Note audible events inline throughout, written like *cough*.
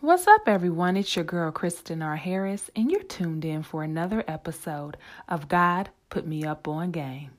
What's up, everyone? It's your girl, Kristen R. Harris, and you're tuned in for another episode of God Put Me Up on Game.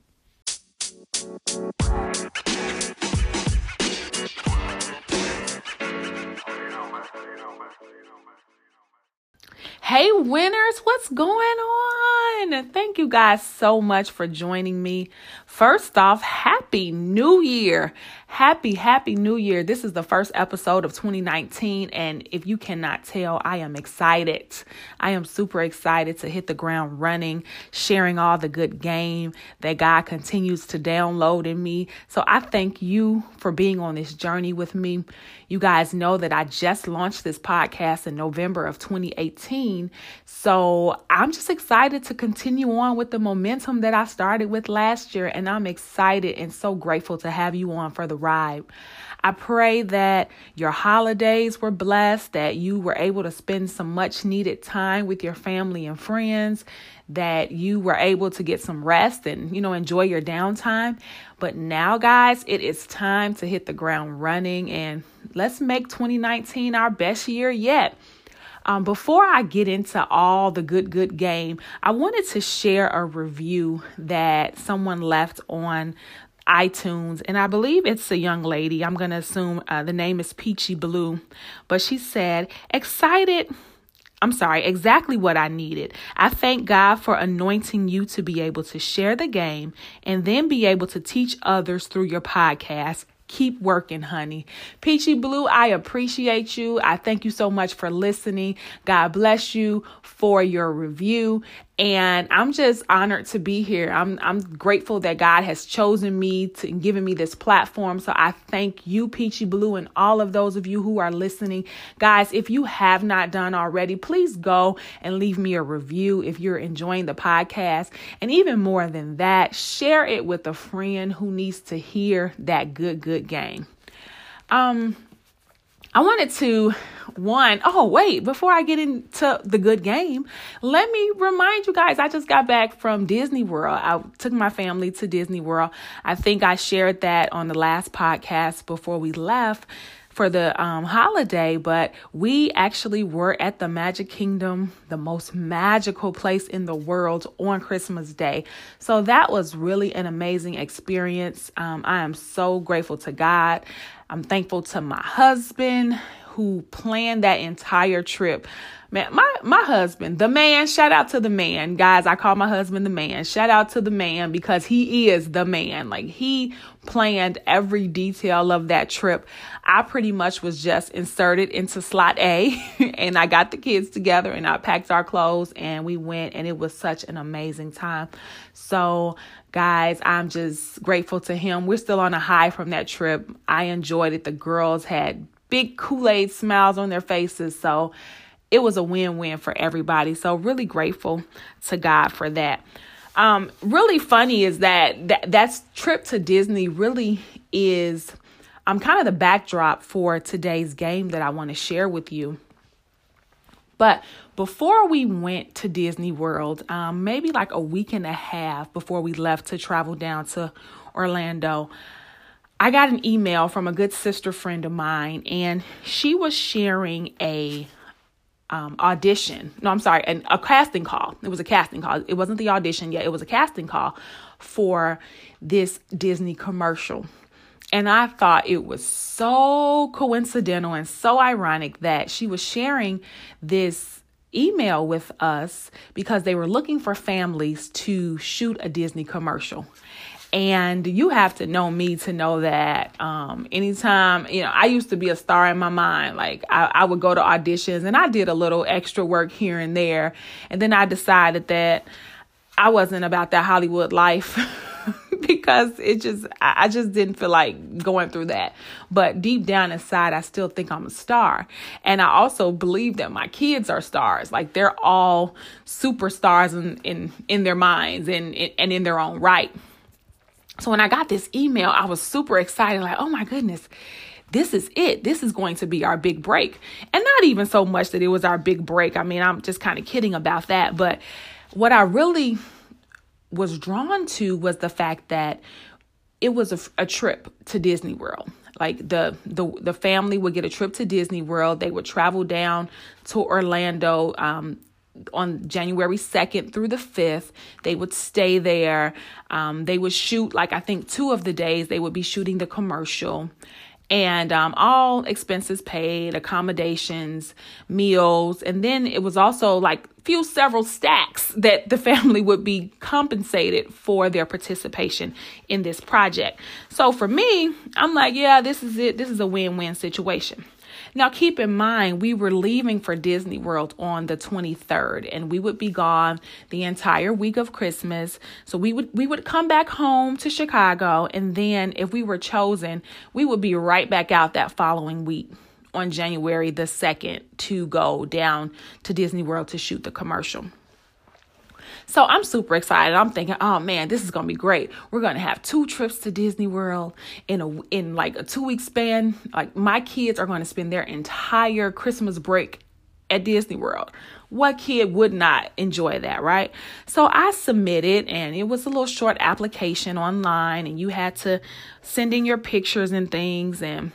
Hey, winners, what's going on? Thank you guys so much for joining me. First off, Happy New Year. Happy, happy new year. This is the first episode of 2019. And if you cannot tell, I am excited. I am super excited to hit the ground running, sharing all the good game that God continues to download in me. So I thank you for being on this journey with me. You guys know that I just launched this podcast in November of 2018. So I'm just excited to continue on with the momentum that I started with last year. And I'm excited and so grateful to have you on for the ride. I pray that your holidays were blessed, that you were able to spend some much needed time with your family and friends, that you were able to get some rest and, you know, enjoy your downtime. But now, guys, it is time to hit the ground running and let's make 2019 our best year yet. Um, before I get into all the good, good game, I wanted to share a review that someone left on iTunes, and I believe it's a young lady. I'm going to assume uh, the name is Peachy Blue, but she said, excited. I'm sorry, exactly what I needed. I thank God for anointing you to be able to share the game and then be able to teach others through your podcast. Keep working, honey. Peachy Blue, I appreciate you. I thank you so much for listening. God bless you for your review. And I'm just honored to be here. I'm I'm grateful that God has chosen me to given me this platform. So I thank you, Peachy Blue, and all of those of you who are listening. Guys, if you have not done already, please go and leave me a review if you're enjoying the podcast. And even more than that, share it with a friend who needs to hear that good, good game. Um, I wanted to one, oh, wait, before I get into the good game, let me remind you guys I just got back from Disney World. I took my family to Disney World. I think I shared that on the last podcast before we left for the um, holiday, but we actually were at the Magic Kingdom, the most magical place in the world on Christmas Day. So that was really an amazing experience. Um, I am so grateful to God. I'm thankful to my husband who planned that entire trip. Man, my my husband, the man, shout out to the man. Guys, I call my husband the man. Shout out to the man because he is the man. Like he planned every detail of that trip. I pretty much was just inserted into slot A *laughs* and I got the kids together and I packed our clothes and we went and it was such an amazing time. So, guys, I'm just grateful to him. We're still on a high from that trip. I enjoyed it. The girls had big Kool Aid smiles on their faces. So it was a win win for everybody. So, really grateful to God for that. Um, really funny is that that trip to Disney really is um kind of the backdrop for today's game that I want to share with you. But before we went to Disney World, um, maybe like a week and a half before we left to travel down to Orlando, I got an email from a good sister friend of mine, and she was sharing a um, audition. No, I'm sorry, an, a casting call. It was a casting call. It wasn't the audition yet. It was a casting call for this Disney commercial. And I thought it was so coincidental and so ironic that she was sharing this email with us because they were looking for families to shoot a Disney commercial. And you have to know me to know that um, anytime, you know, I used to be a star in my mind. Like I, I would go to auditions and I did a little extra work here and there. And then I decided that I wasn't about that Hollywood life. *laughs* because it just I just didn't feel like going through that. But deep down inside I still think I'm a star. And I also believe that my kids are stars. Like they're all superstars in in, in their minds and and in their own right. So when I got this email, I was super excited, like, oh my goodness, this is it. This is going to be our big break. And not even so much that it was our big break. I mean, I'm just kind of kidding about that. But what I really was drawn to was the fact that it was a, a trip to Disney World. Like the the the family would get a trip to Disney World. They would travel down to Orlando um, on January 2nd through the 5th. They would stay there. Um, they would shoot, like, I think two of the days, they would be shooting the commercial. And um, all expenses paid, accommodations, meals. And then it was also like few several stacks that the family would be compensated for their participation in this project. So for me, I'm like, yeah, this is it. This is a win win situation. Now, keep in mind, we were leaving for Disney World on the 23rd, and we would be gone the entire week of Christmas. So we would we would come back home to Chicago, and then if we were chosen, we would be right back out that following week on January the 2nd to go down to Disney World to shoot the commercial. So I'm super excited. I'm thinking, oh man, this is gonna be great. We're gonna have two trips to Disney World in a in like a two week span. Like my kids are gonna spend their entire Christmas break at Disney World. What kid would not enjoy that, right? So I submitted and it was a little short application online and you had to send in your pictures and things and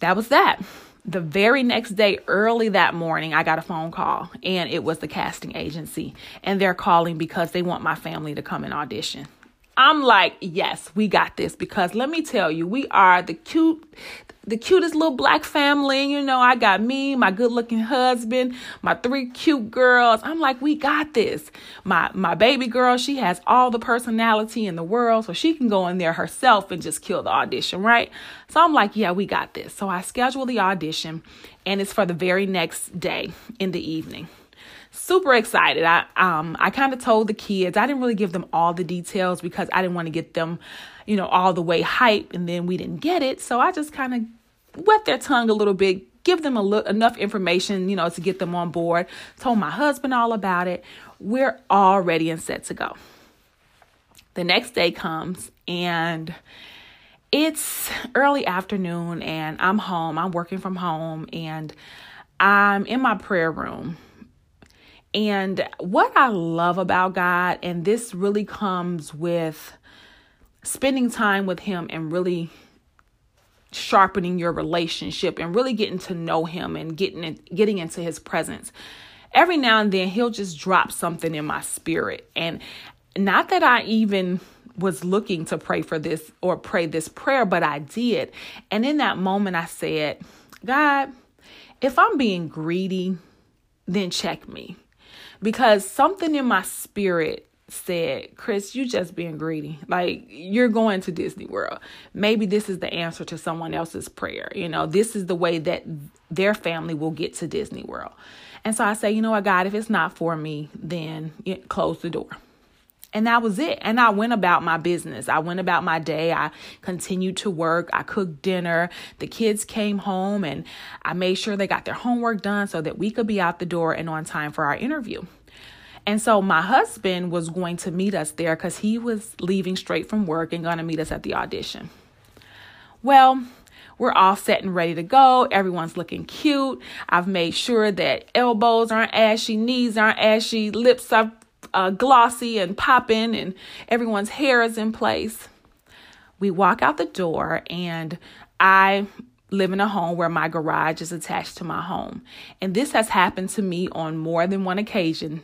that was that the very next day, early that morning, I got a phone call and it was the casting agency. And they're calling because they want my family to come and audition. I'm like, yes, we got this because let me tell you, we are the cute, the cutest little black family. You know, I got me, my good looking husband, my three cute girls. I'm like, we got this. My my baby girl, she has all the personality in the world, so she can go in there herself and just kill the audition, right? So I'm like, yeah, we got this. So I schedule the audition and it's for the very next day in the evening super excited. I um I kind of told the kids. I didn't really give them all the details because I didn't want to get them, you know, all the way hype and then we didn't get it. So I just kind of wet their tongue a little bit, give them a li- enough information, you know, to get them on board. Told my husband all about it. We're all ready and set to go. The next day comes and it's early afternoon and I'm home. I'm working from home and I'm in my prayer room and what I love about God, and this really comes with spending time with Him and really sharpening your relationship and really getting to know Him and getting in, getting into His presence. Every now and then, He'll just drop something in my spirit, and not that I even was looking to pray for this or pray this prayer, but I did. And in that moment, I said, God, if I'm being greedy, then check me because something in my spirit said, Chris, you just being greedy. Like you're going to Disney World. Maybe this is the answer to someone else's prayer. You know, this is the way that their family will get to Disney World. And so I say, you know what, God, if it's not for me, then close the door. And that was it. And I went about my business. I went about my day. I continued to work. I cooked dinner. The kids came home and I made sure they got their homework done so that we could be out the door and on time for our interview. And so my husband was going to meet us there because he was leaving straight from work and going to meet us at the audition. Well, we're all set and ready to go. Everyone's looking cute. I've made sure that elbows aren't ashy, knees aren't ashy, lips are uh, glossy and popping, and everyone's hair is in place. We walk out the door, and I live in a home where my garage is attached to my home. And this has happened to me on more than one occasion.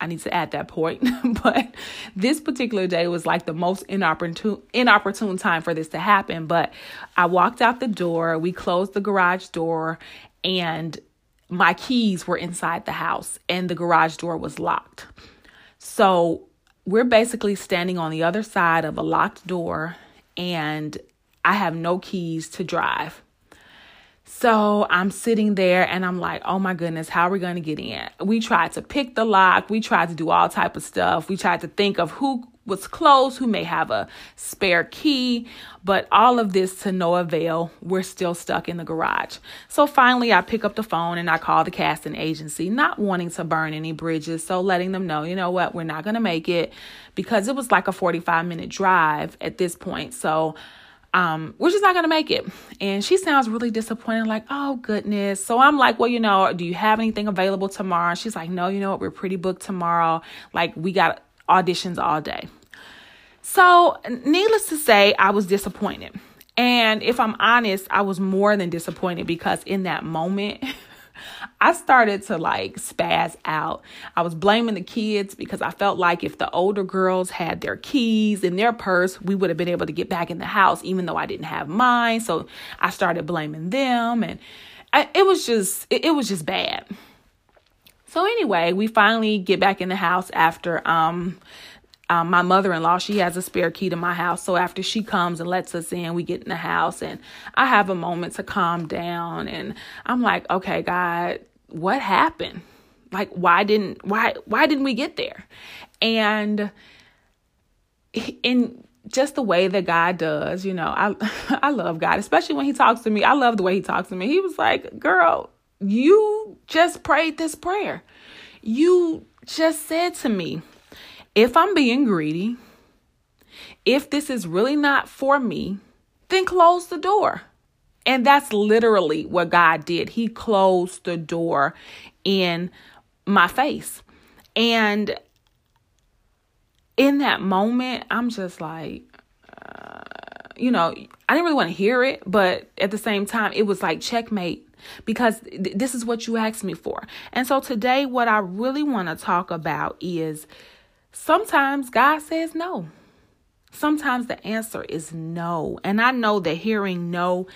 I need to add that point, *laughs* but this particular day was like the most inopportune inopportune time for this to happen. But I walked out the door, we closed the garage door, and my keys were inside the house, and the garage door was locked. So we're basically standing on the other side of a locked door, and I have no keys to drive. So I'm sitting there and I'm like, oh my goodness, how are we going to get in? We tried to pick the lock. We tried to do all type of stuff. We tried to think of who was closed, who may have a spare key, but all of this to no avail. We're still stuck in the garage. So finally, I pick up the phone and I call the casting agency, not wanting to burn any bridges. So letting them know, you know what, we're not going to make it because it was like a 45 minute drive at this point. So um, we're just not gonna make it. And she sounds really disappointed, like, oh goodness. So I'm like, well, you know, do you have anything available tomorrow? she's like, no, you know what, we're pretty booked tomorrow. Like, we got auditions all day. So, needless to say, I was disappointed. And if I'm honest, I was more than disappointed because in that moment, *laughs* I started to like spaz out. I was blaming the kids because I felt like if the older girls had their keys in their purse, we would have been able to get back in the house, even though I didn't have mine. So I started blaming them, and it was just it was just bad. So anyway, we finally get back in the house after um um, my mother-in-law she has a spare key to my house so after she comes and lets us in we get in the house and i have a moment to calm down and i'm like okay god what happened like why didn't why why didn't we get there and in just the way that God does, you know, I *laughs* I love God, especially when he talks to me. I love the way he talks to me. He was like, "Girl, you just prayed this prayer. You just said to me, if I'm being greedy, if this is really not for me, then close the door. And that's literally what God did. He closed the door in my face. And in that moment, I'm just like, uh, you know, I didn't really want to hear it, but at the same time, it was like checkmate because th- this is what you asked me for. And so today, what I really want to talk about is sometimes God says no. Sometimes the answer is no. And I know that hearing no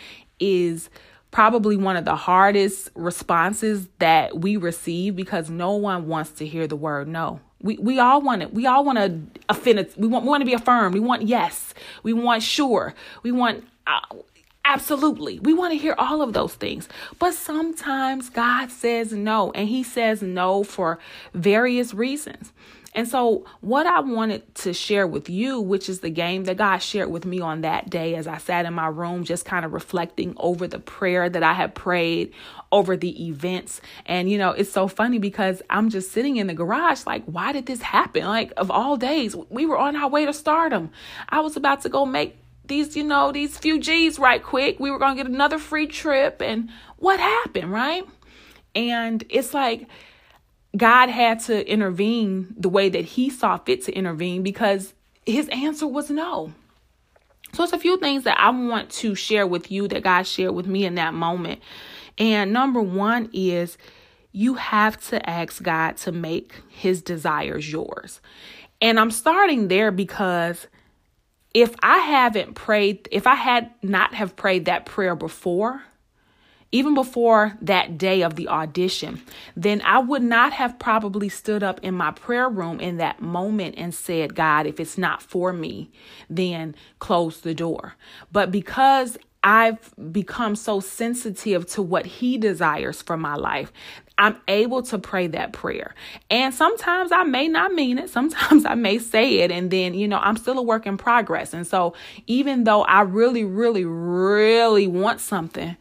is probably one of the hardest responses that we receive because no one wants to hear the word no. We we all want it. We all want to offend. We want we want to be affirmed. We want yes. We want sure. We want uh, absolutely. We want to hear all of those things. But sometimes God says no, and He says no for various reasons. And so, what I wanted to share with you, which is the game that God shared with me on that day as I sat in my room, just kind of reflecting over the prayer that I had prayed, over the events. And, you know, it's so funny because I'm just sitting in the garage, like, why did this happen? Like, of all days, we were on our way to stardom. I was about to go make these, you know, these few G's right quick. We were going to get another free trip. And what happened, right? And it's like, God had to intervene the way that he saw fit to intervene because his answer was no. So it's a few things that I want to share with you that God shared with me in that moment. And number one is you have to ask God to make his desires yours. And I'm starting there because if I haven't prayed, if I had not have prayed that prayer before, even before that day of the audition, then I would not have probably stood up in my prayer room in that moment and said, God, if it's not for me, then close the door. But because I've become so sensitive to what He desires for my life. I'm able to pray that prayer. And sometimes I may not mean it. *laughs* Sometimes I may say it. And then, you know, I'm still a work in progress. And so even though I really, really, really want something,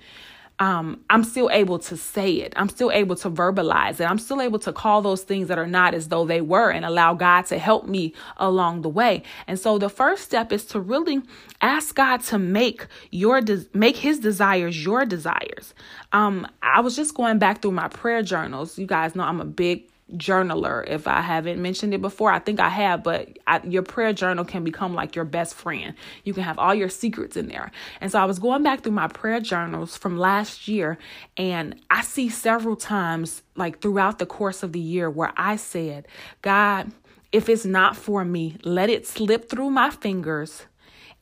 um, I'm still able to say it. I'm still able to verbalize it. I'm still able to call those things that are not as though they were and allow God to help me along the way. And so the first step is to really ask God to make your de- make His desires your desires. Um, I was just going back through my prayer journals. You guys know I'm a big journaler if I haven't mentioned it before. I think I have, but I, your prayer journal can become like your best friend. You can have all your secrets in there. And so I was going back through my prayer journals from last year, and I see several times, like throughout the course of the year, where I said, God, if it's not for me, let it slip through my fingers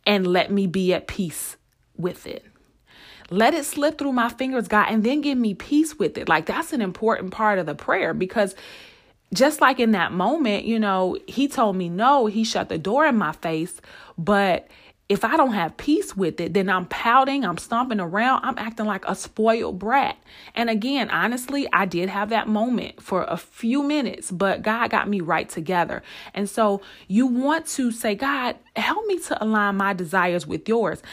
and let me be at peace with it. Let it slip through my fingers, God, and then give me peace with it. Like that's an important part of the prayer because just like in that moment, you know, he told me no, he shut the door in my face, but if I don't have peace with it, then I'm pouting, I'm stomping around, I'm acting like a spoiled brat. And again, honestly, I did have that moment for a few minutes, but God got me right together. And so you want to say, God, help me to align my desires with yours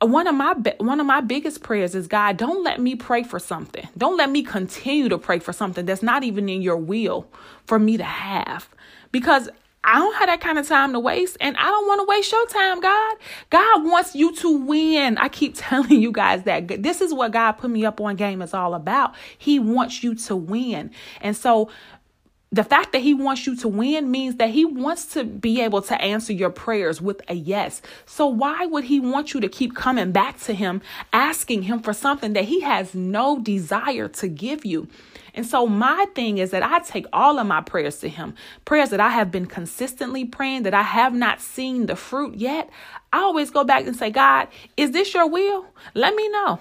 one of my one of my biggest prayers is God, don't let me pray for something. Don't let me continue to pray for something that's not even in your will for me to have. Because I don't have that kind of time to waste and I don't want to waste your time, God. God wants you to win. I keep *laughs* telling you guys that this is what God put me up on game is all about. He wants you to win. And so the fact that he wants you to win means that he wants to be able to answer your prayers with a yes. So why would he want you to keep coming back to him, asking him for something that he has no desire to give you? And so my thing is that I take all of my prayers to him, prayers that I have been consistently praying that I have not seen the fruit yet. I always go back and say, God, is this your will? Let me know.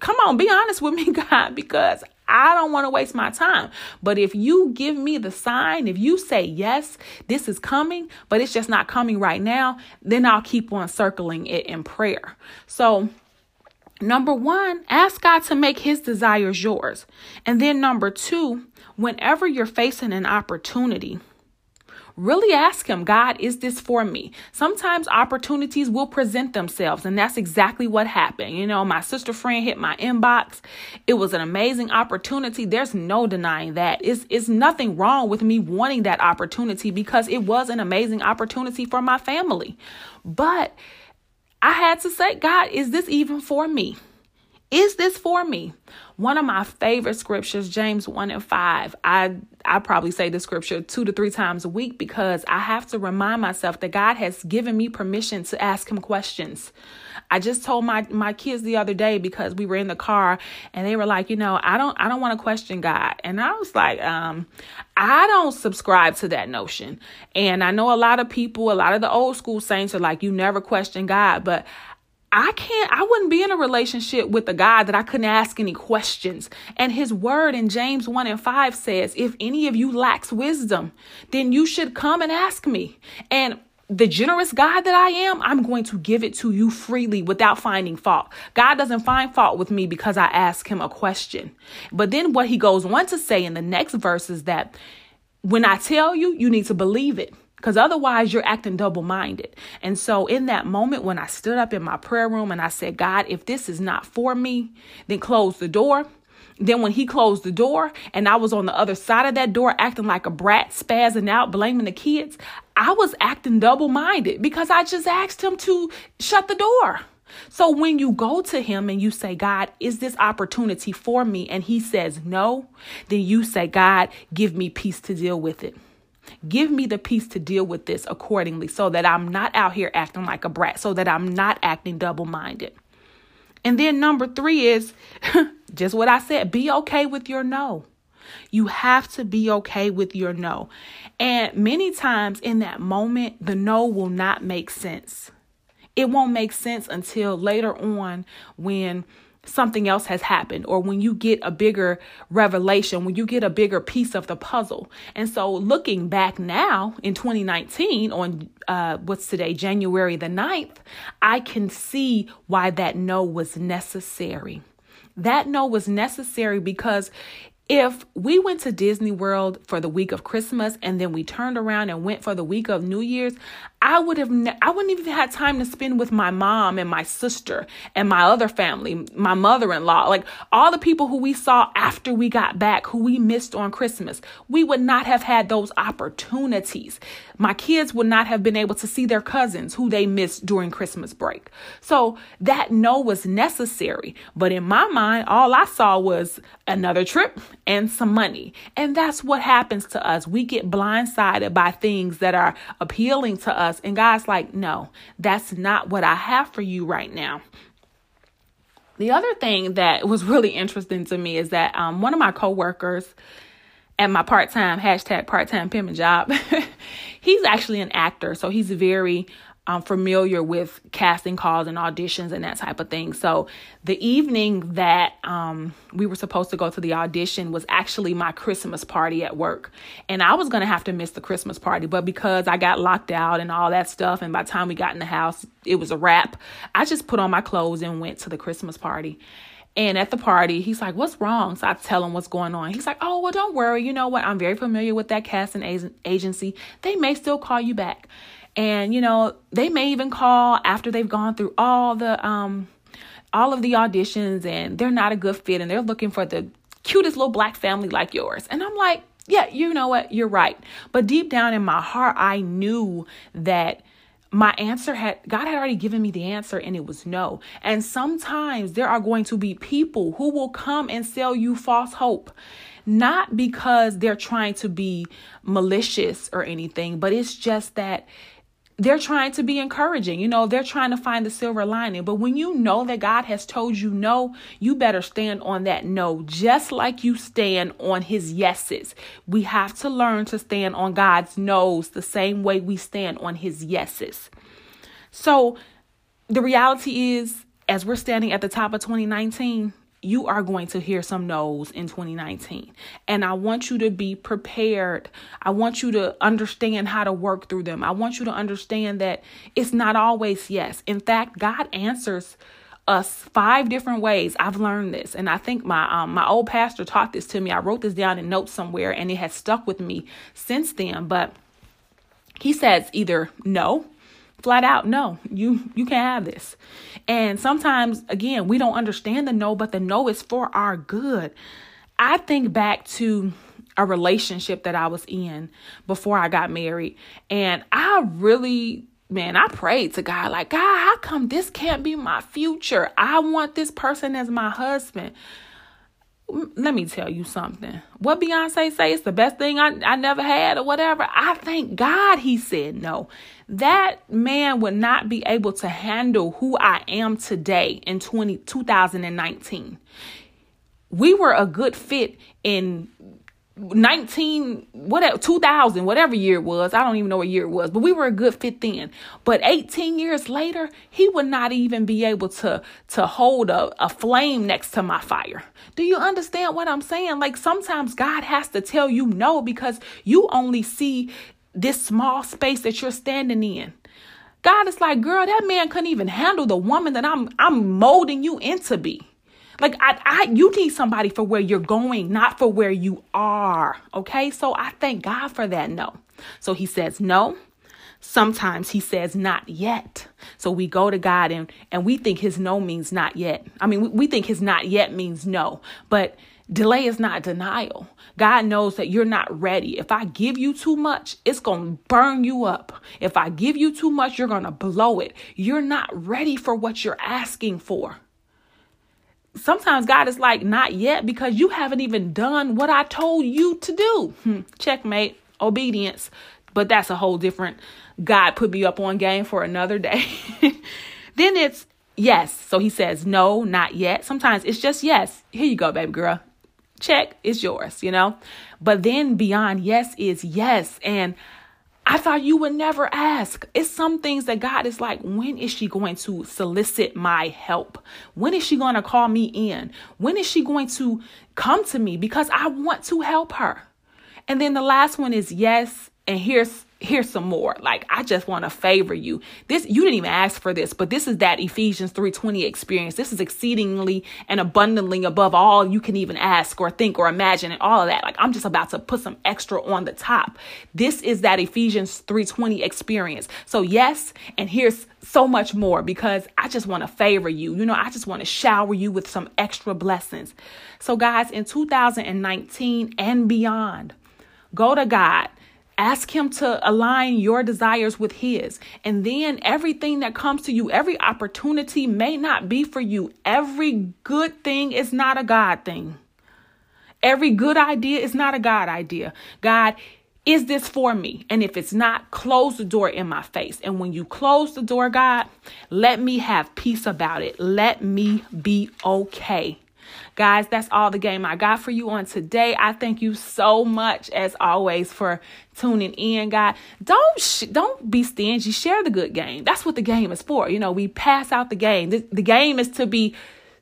Come on, be honest with me, *laughs* God, because I don't want to waste my time. But if you give me the sign, if you say, yes, this is coming, but it's just not coming right now, then I'll keep on circling it in prayer. So, number one, ask God to make his desires yours. And then number two, whenever you're facing an opportunity, Really ask Him, God, is this for me? Sometimes opportunities will present themselves, and that's exactly what happened. You know, my sister friend hit my inbox. It was an amazing opportunity. There's no denying that. It's, it's nothing wrong with me wanting that opportunity because it was an amazing opportunity for my family. But I had to say, God, is this even for me? Is this for me? One of my favorite scriptures, James 1 and 5. I I probably say the scripture two to three times a week because I have to remind myself that God has given me permission to ask him questions. I just told my my kids the other day because we were in the car and they were like, you know, I don't I don't want to question God. And I was like, um, I don't subscribe to that notion. And I know a lot of people, a lot of the old school saints are like, you never question God, but I can't, I wouldn't be in a relationship with a guy that I couldn't ask any questions. And his word in James 1 and 5 says, if any of you lacks wisdom, then you should come and ask me. And the generous God that I am, I'm going to give it to you freely without finding fault. God doesn't find fault with me because I ask him a question. But then what he goes on to say in the next verse is that when I tell you, you need to believe it because otherwise you're acting double minded. And so, in that moment, when I stood up in my prayer room and I said, God, if this is not for me, then close the door. Then, when he closed the door and I was on the other side of that door acting like a brat, spazzing out, blaming the kids, I was acting double minded because I just asked him to shut the door. So when you go to him and you say, God, is this opportunity for me? And he says no, then you say, God, give me peace to deal with it. Give me the peace to deal with this accordingly so that I'm not out here acting like a brat, so that I'm not acting double minded. And then number three is *laughs* just what I said be okay with your no. You have to be okay with your no. And many times in that moment, the no will not make sense. It won't make sense until later on when something else has happened or when you get a bigger revelation, when you get a bigger piece of the puzzle. And so looking back now in 2019 on uh, what's today, January the 9th, I can see why that no was necessary. That no was necessary because if we went to Disney World for the week of Christmas and then we turned around and went for the week of New Year's, I would have ne- I wouldn't even have had time to spend with my mom and my sister and my other family, my mother-in-law, like all the people who we saw after we got back, who we missed on Christmas. We would not have had those opportunities. My kids would not have been able to see their cousins who they missed during Christmas break. So that no was necessary. But in my mind, all I saw was another trip and some money. And that's what happens to us. We get blindsided by things that are appealing to us. And God's like, no, that's not what I have for you right now. The other thing that *laughs* was really interesting to me is that um, one of my coworkers at my part-time hashtag part-time pimping job *laughs* he's actually an actor so he's very um, familiar with casting calls and auditions and that type of thing. So the evening that um, we were supposed to go to the audition was actually my Christmas party at work. And I was going to have to miss the Christmas party, but because I got locked out and all that stuff, and by the time we got in the house, it was a wrap, I just put on my clothes and went to the Christmas party. And at the party, he's like, What's wrong? So I tell him what's going on. He's like, Oh, well, don't worry. You know what? I'm very familiar with that casting agency. They may still call you back. And, you know, they may even call after they've gone through all the, um, all of the auditions and they're not a good fit and they're looking for the cutest little black family like yours. And I'm like, yeah, you know what? You're right. But deep down in my heart, I knew that my answer had God had already given me the answer and it was no. And sometimes there are going to be people who will come and sell you false hope. Not because they're trying to be malicious or anything, but it's just that they're trying to be encouraging. You know, they're trying to find the silver lining. But when you know that God has told you no, you better stand on that no, just like you stand on his yeses. We have to learn to stand on God's no's the same way we stand on his yeses. So the reality is, as we're standing at the top of 2019, you are going to hear some no's in 2019. And I want you to be prepared. I want you to understand how to work through them. I want you to understand that it's not always yes. In fact, God answers us five different ways. I've learned this, and I think my um, my old pastor taught this to me. I wrote this down in notes somewhere, and it has stuck with me since then. But he says either no, flat out no you you can't have this. And sometimes again we don't understand the no but the no is for our good. I think back to a relationship that i was in before i got married and i really man i prayed to god like god how come this can't be my future? I want this person as my husband let me tell you something. What Beyonce say is the best thing I, I never had or whatever. I thank God he said no. That man would not be able to handle who I am today in 20, 2019. We were a good fit in 19 whatever 2000 whatever year it was. I don't even know what year it was but we were a good fit then. But 18 years later he would not even be able to to hold a, a flame next to my fire. Do you understand what i'm saying? Like sometimes god has to tell you no because you only see this small space that you're standing in. God is like girl that man couldn't even handle the woman that i'm i'm molding you into be like I, I you need somebody for where you're going, not for where you are. Okay? So I thank God for that no. So he says no. Sometimes he says not yet. So we go to God and and we think his no means not yet. I mean, we, we think his not yet means no. But delay is not denial. God knows that you're not ready. If I give you too much, it's going to burn you up. If I give you too much, you're going to blow it. You're not ready for what you're asking for sometimes God is like, not yet, because you haven't even done what I told you to do. Hmm. Checkmate, obedience. But that's a whole different God put me up on game for another day. *laughs* then it's yes. So he says, no, not yet. Sometimes it's just yes. Here you go, baby girl. Check, it's yours, you know? But then beyond yes is yes. And I thought you would never ask. It's some things that God is like, when is she going to solicit my help? When is she going to call me in? When is she going to come to me? Because I want to help her. And then the last one is yes. And here's here's some more. Like i just want to favor you. This you didn't even ask for this but this is that ephesians 3.20 experience. This is exceedingly and abundantly above all you can even ask or think or imagine and all of that. Like i'm just about to put some extra on the top. This is that ephesians 3.20 experience. So yes and here's so much more because i just want to favor you. You know i just want to shower you with some extra blessings. So guys in 2019 and beyond go to god Ask Him to align your desires with His. And then everything that comes to you, every opportunity may not be for you. Every good thing is not a God thing. Every good idea is not a God idea. God, is this for me? And if it's not, close the door in my face. And when you close the door, God, let me have peace about it. Let me be okay. Guys, that's all the game I got for you on today. I thank you so much as always for tuning in, God. Don't sh- don't be stingy. Share the good game. That's what the game is for. You know, we pass out the game. The, the game is to be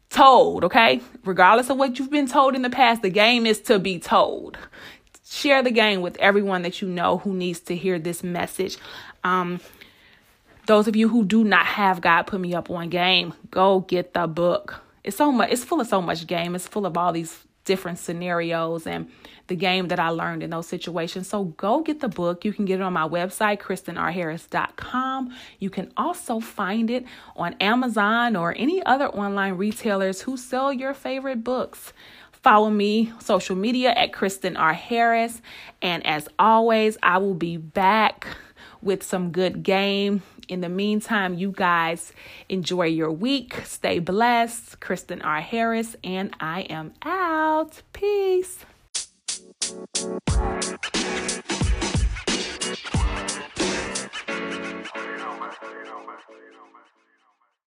told, okay? Regardless of what you've been told in the past, the game is to be told. Share the game with everyone that you know who needs to hear this message. Um, those of you who do not have God put me up on game, go get the book it's so much it's full of so much game it's full of all these different scenarios and the game that I learned in those situations. So go get the book. You can get it on my website, KristenRHarris.com. You can also find it on Amazon or any other online retailers who sell your favorite books. Follow me social media at Kristen R. Harris. And as always, I will be back with some good game In the meantime, you guys enjoy your week. Stay blessed. Kristen R. Harris, and I am out. Peace.